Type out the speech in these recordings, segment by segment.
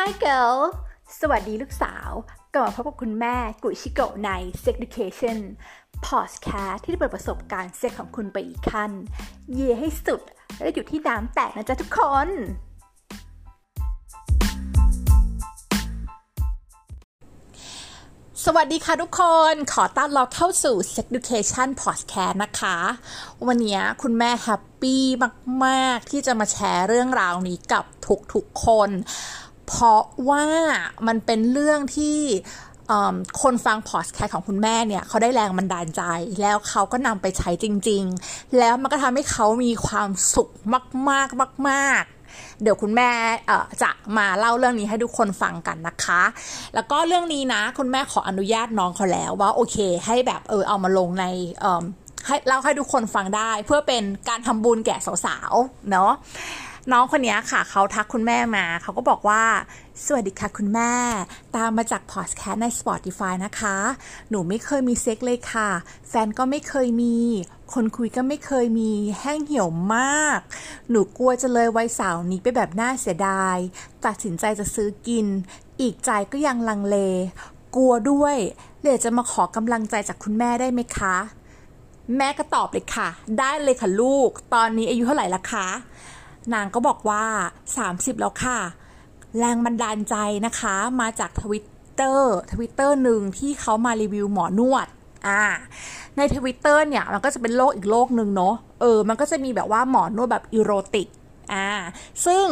Hi girl สวัสดีลูกสาวกลับมาพบกับคุณแม่กุชิโกะใน Sex Education Podcast ที่จะเปิดประสบการณ์เซ็กของคุณไปอีกขั้น เย่ให้สุด และอยู่ที่น้ำแตกนะจ๊ะทุกคน สวัสดีค่ะทุกคน ขอต้อนรับเข้าสู่ Sex Education Podcast นะคะ วันนี้คุณแม่แฮปปี้มาก ๆ ที่จะมาแชร์เรื่องราวนี้กับทุก ๆ คน เพราะว่ามันเป็นเรื่องที่คนฟังพอดแคสต์ของคุณแม่เนี่ยเขาได้แรงบันดาลใจ แล้วเขาก็นำไปใช้จริง ๆ แล้วมันก็ทำให้เขามีความสุขมาก ๆ มาก ๆเดี๋ยวคุณแม่จะมาเล่าเรื่องนี้ให้ทุกคนฟังกันนะคะ แล้วก็เรื่องนี้นะ คุณแม่ขออนุญาตน้องเขาแล้วว่าโอเค ให้แบบเออเอามาลงในให้เล่าให้ทุกคนฟังได้ เพื่อเป็นการทำบุญแก่สาวๆเนาะ น้องคนนี้ค่ะ เขาทักคุณแม่มา เขาก็บอกว่า สวัสดีค่ะคุณแม่ ตามมาจากพอดแคสต์ใน Spotify นะคะ หนูไม่เคยมีเซ็กเลยค่ะ แฟนก็ไม่เคยมี คนคุยก็ไม่เคยมี แห้งเหี่ยวมาก หนูกลัวจะเลยวัยสาวนี้ไปแบบน่าเสียดาย ตัดสินใจจะซื้อกิน อีกใจก็ยังลังเล กลัวด้วยเลยจะมาขอกำลังใจจากคุณแม่ได้ไหมคะแม่ก็ตอบเลยค่ะ ได้เลยค่ะลูก ตอนนี้อายุเท่าไหร่ละคะ นางก็บอกว่า 30 แล้วค่ะ แรงบันดาลใจนะคะมาจากทวิตเตอร์ทวิตเตอร์หนึ่งที่เขามารีวิวหมอนวดอ่าในทวิตเตอร์เนี่ยมันก็จะเป็นโลกอีกโลกหนึ่งเนาะเออ มันก็จะมีแบบว่าหมอนวดแบบ erotic อ่าซึ่ง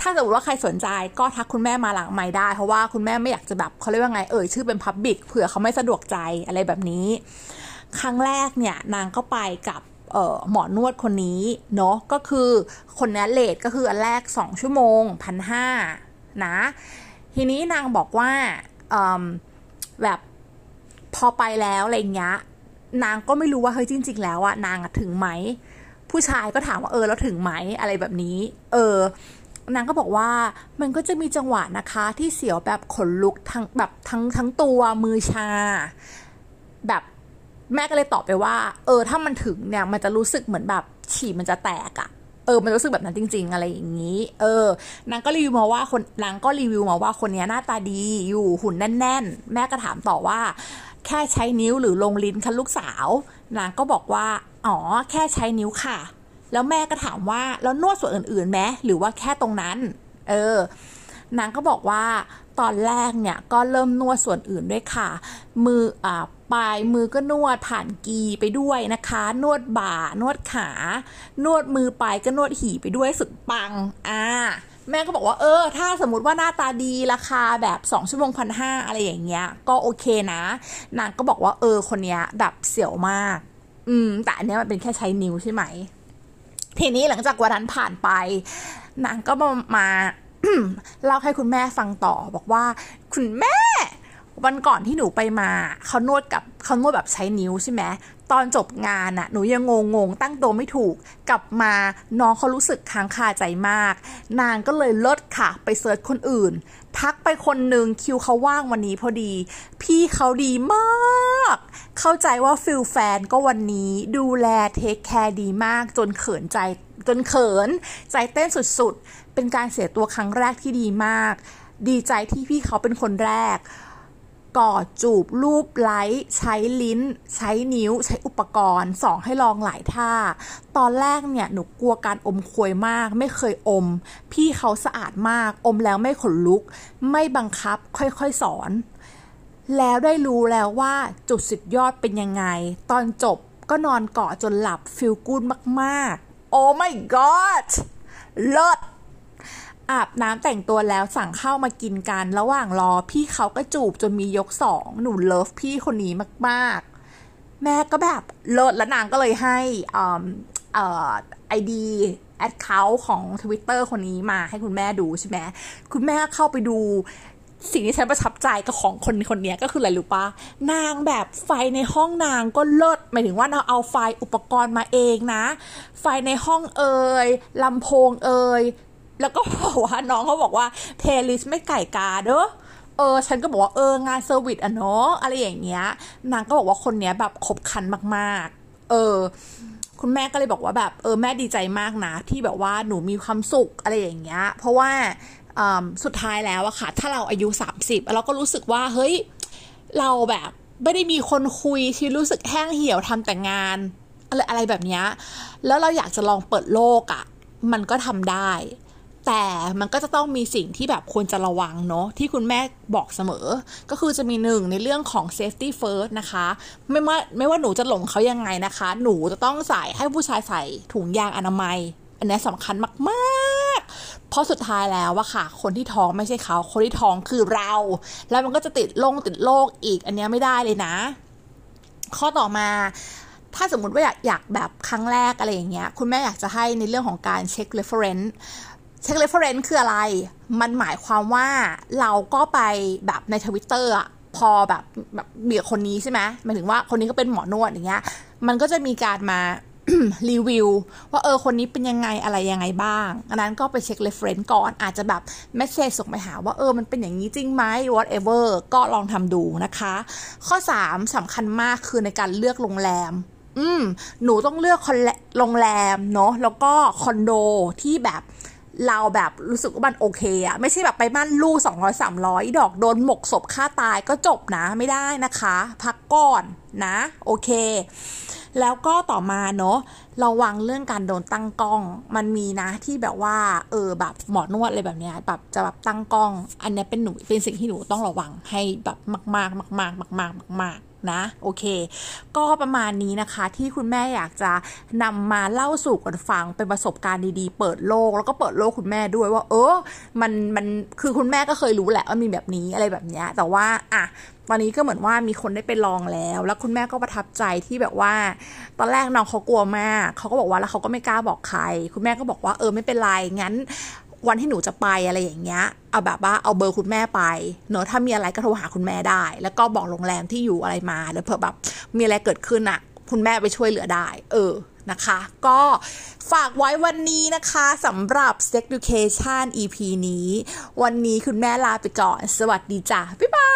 ถ้าสมมติว่าใครสนใจก็ทักคุณแม่มาหลังไม่ได้ เพราะว่าคุณแม่ไม่อยากจะแบบเขาเรียกว่าไงเอ่ยชื่อเป็นพับบิกเผื่อเขาไม่สะดวกใจอะไรแบบนี้ ครั้งแรกเนี่ยนางก็ไปกับ หมอนวดคนนี้เนาะก็คือคนนี้เลทก็คืออันแรก 2 ชั่วโมงพันห้านะ ทีนี้นางบอกว่าแบบพอไปแล้วอะไรเงี้ยนางก็ไม่รู้ว่าเฮ้ยจริง ๆ แล้วอะนางถึงไหม ผู้ชายก็ถามว่าเออแล้วถึงไหมอะไรแบบนี้ เออนางก็บอกว่ามันก็จะมีจังหวะนะคะที่เสียวแบบขนลุกทั้งแบบทั้งทั้งตัวมือชา แบบ แม่ก็เลยตอบไปว่า เออ ถ้ามันถึงเนี่ย มันจะรู้สึกเหมือนแบบฉี่มันจะแตกอะเออ มันรู้สึกแบบนั้นจริง ๆ อะไรอย่างนี้ เออ นางก็รีวิวมาว่าคนนางก็รีวิวมาว่าคนนี้หน้าตาดีอยู่หุ่นแน่น ๆ แม่ก็ถามต่อว่า แค่ใช้นิ้วหรือลงลิ้นคันลูกสาว นางก็บอกว่า อ๋อ แค่ใช้นิ้วค่ะ แล้วแม่ก็ถามว่า แล้วนวดส่วนอื่นๆไหมหรือว่าแค่ตรงนั้น เออนางก็บอกว่า ตอนแรกเนี่ยก็เริ่มนวดส่วนอื่นด้วยค่ะ มืออ่าปลายมือก็นวดผ่านกีไปด้วยนะคะ นวดบ่านวดขา นวดมือปลายก็นวดหีไปด้วยสุดปังอ่าแม่ก็บอกว่าเออ ถ้าสมมติว่าหน้าตาดีราคาแบบสองชั่วโมงพันห้าอะไรอย่างเงี้ย ก็โอเคนะ นางก็บอกว่าเออคนเนี้ยดับเสียวมาก อืม แต่อันเนี้ยมันเป็นแค่ใช้นิ้วใช่ไหม ทีนี้หลังจากวันนั้นผ่านไป นางก็มา เล่าให้คุณแม่ฟังต่อบอกว่า คุณแม่ วันก่อนที่หนูไปมา เขานวดกับ เขานวดแบบใช้นิ้วใช่ไหมตอนจบงานน่ะหนูยังงงงตั้งตัวไม่ถูก กลับมาน้องเขารู้สึกค้างคาใจมาก นางก็เลยลดค่ะ ไปเซิร์ชคนอื่น ทักไปคนหนึ่งคิวเขาว่างวันนี้พอดี พี่เขาดีมาก เข้าใจว่า feel แฟนก็วันนี้ดูแล take care ดีมากจนเขินใจจนเขิน ใจเต้นสุดๆ เป็นการเสียตัวครั้งแรกที่ดีมาก ดีใจที่พี่เขาเป็นคนแรก กอดจูบ ลูบไล้ใช้ลิ้น ใช้นิ้ว ใช้อุปกรณ์สองให้ลองหลายท่า ตอนแรกเนี่ยหนูกลัวการอมควยมาก ไม่เคยอม พี่เขาสะอาดมาก อมแล้วไม่ขนลุก ไม่บังคับค่อยๆสอน แล้วได้รู้แล้วว่าจุดสุดยอดเป็นยังไง ตอนจบก็นอนเกาะจนหลับฟิลกูดมากๆ โอ้ my god เลิศ อาบน้ำแต่งตัวแล้วสั่งข้าวมากินกัน ระหว่างรอพี่เขาก็จูบจนมียกสองหนูเลิฟพี่คนนี้มากๆ แม่ก็แบบเลิศแล้วนางก็เลยให้ออ่อ ID account ของ Twitter คนนี้มาให้คุณแม่ดูใช่ไหมคุณแม่เข้าไปดูสิ่งที่ฉันประทับใจกับของคนคนนี้ก็คืออะไรรู้ปะนางแบบไฟในห้องนางก็เลิศหมายถึงว่าเราเอาไฟอุปกรณ์มาเองนะ ไฟในห้องเอ่ยลำโพงเอ่ย แล้วก็บอกว่าน้องเขาบอกว่า playlist ไม่ไก่กาเด้อเออ ฉันก็บอกว่าเอองาน service อะเนาะอะไรอย่างเงี้ย นางก็บอกว่าคนเนี้ยแบบคบคันมากๆ เออ คุณแม่ก็เลยบอกว่าแบบเออแม่ดีใจมากนะ ที่แบบว่าหนูมีความสุขอะไรอย่างเงี้ย เพราะว่าสุดท้ายแล้วอะค่ะ ถ้าเราอายุ 30 เราก็รู้สึกว่าเฮ้ย เราแบบไม่ได้มีคนคุยที่รู้สึกแห้งเหี่ยวทำแต่งานอะไรอะไรแบบนี้แล้วเราอยากจะลองเปิดโลกอะมันก็ทำได้ แต่มันก็จะต้องมีสิ่งที่แบบควรจะระวังเนาะที่คุณแม่บอกเสมอ ก็คือจะมีหนึ่งในเรื่องของ safety first นะคะ ไม่ว่าไม่ว่าหนูจะหลงเขายังไงนะคะ หนูจะต้องใส่ให้ผู้ชายใส่ถุงยางอนามัย อันนี้สำคัญมาก ๆ เพราะสุดท้ายแล้วว่าค่ะ คนที่ท้องไม่ใช่เขา คนที่ท้องคือเรา แล้วมันก็จะติดโรคติดโรคอีก อันนี้ไม่ได้เลยนะ ข้อต่อมาถ้าสมมติว่าอยากอยากแบบครั้งแรกอะไรอย่างเงี้ย คุณแม่อยากจะให้ในเรื่องของการเช็ค reference เช็ค reference คืออะไร มันหมายความว่าเราก็ไปแบบในทวิตเตอร์อะพอแบบแบบเบียคนนี้ใช่ไหมหมายถึงว่าคนนี้ก็เป็นหมอนวดอย่างเงี้ย มันก็จะมีการมารีวิวว่าเออคนนี้เป็นยังไงอะไรยังไงบ้าง อันนั้นก็ไปเช็ค reference ก่อนอาจจะแบบ message ส่งไปหาว่าเออมันเป็นอย่างนี้จริงไหม whatever ก็ลองทำดูนะคะ ข้อ 3สำคัญมากคือในการเลือกโรงแรม อืมหนูต้องเลือกโรงแรมเนาะแล้วก็คอนโดที่แบบ เราแบบรู้สึกว่ามันโอเคอะไม่ใช่แบบไปมั่นลูกสองร้อยสามร้อยดอกโดนหมกศพฆ่าตายก็จบนะไม่ได้นะคะ พักก่อนนะ โอเค แล้วก็ต่อมาเนาะระวังเรื่องการโดนตั้งกล้อง มันมีนะที่แบบว่า เออแบบหมอนวดอะไรแบบเนี้ยแบบจะแบบตั้งกล้อง อันนี้เป็นหนูเป็นสิ่งที่หนูต้องระวังให้แบบมาก ๆ มาก ๆ มาก ๆ มากๆมาก นะ โอเค ก็ประมาณนี้นะคะที่คุณแม่อยากจะนำมาเล่าสู่กันฟังเป็นประสบการณ์ดีๆ เปิดโลกแล้วก็เปิดโลกคุณแม่ด้วยว่า เออ มันมันคือคุณแม่ก็เคยรู้แหละว่ามีแบบนี้อะไรแบบนี้แต่ว่าอะตอนนี้ก็เหมือนว่ามีคนได้ไปลองแล้ว แล้วคุณแม่ก็ประทับใจที่แบบว่า ตอนแรกน้องเขากลัวมากเขาก็บอกว่าแล้วเขาก็ไม่กล้าบอกใคร คุณแม่ก็บอกว่าเออไม่เป็นไรงั้น วันที่หนูจะไปอะไรอย่างเงี้ย เอาแบบว่าเอาเบอร์คุณแม่ไป เนอะถ้ามีอะไรก็โทรหาคุณแม่ได้ แล้วก็บอกโรงแรมที่อยู่อะไรมาแล้วเผื่อแบบมีอะไรเกิดขึ้นอะคุณแม่ไปช่วยเหลือได้ เออนะคะ ก็ฝากไว้วันนี้นะคะสำหรับ Sex Education EP นี้ วันนี้คุณแม่ลาไปก่อน สวัสดีจ้ะ บ๊ายบา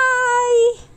ย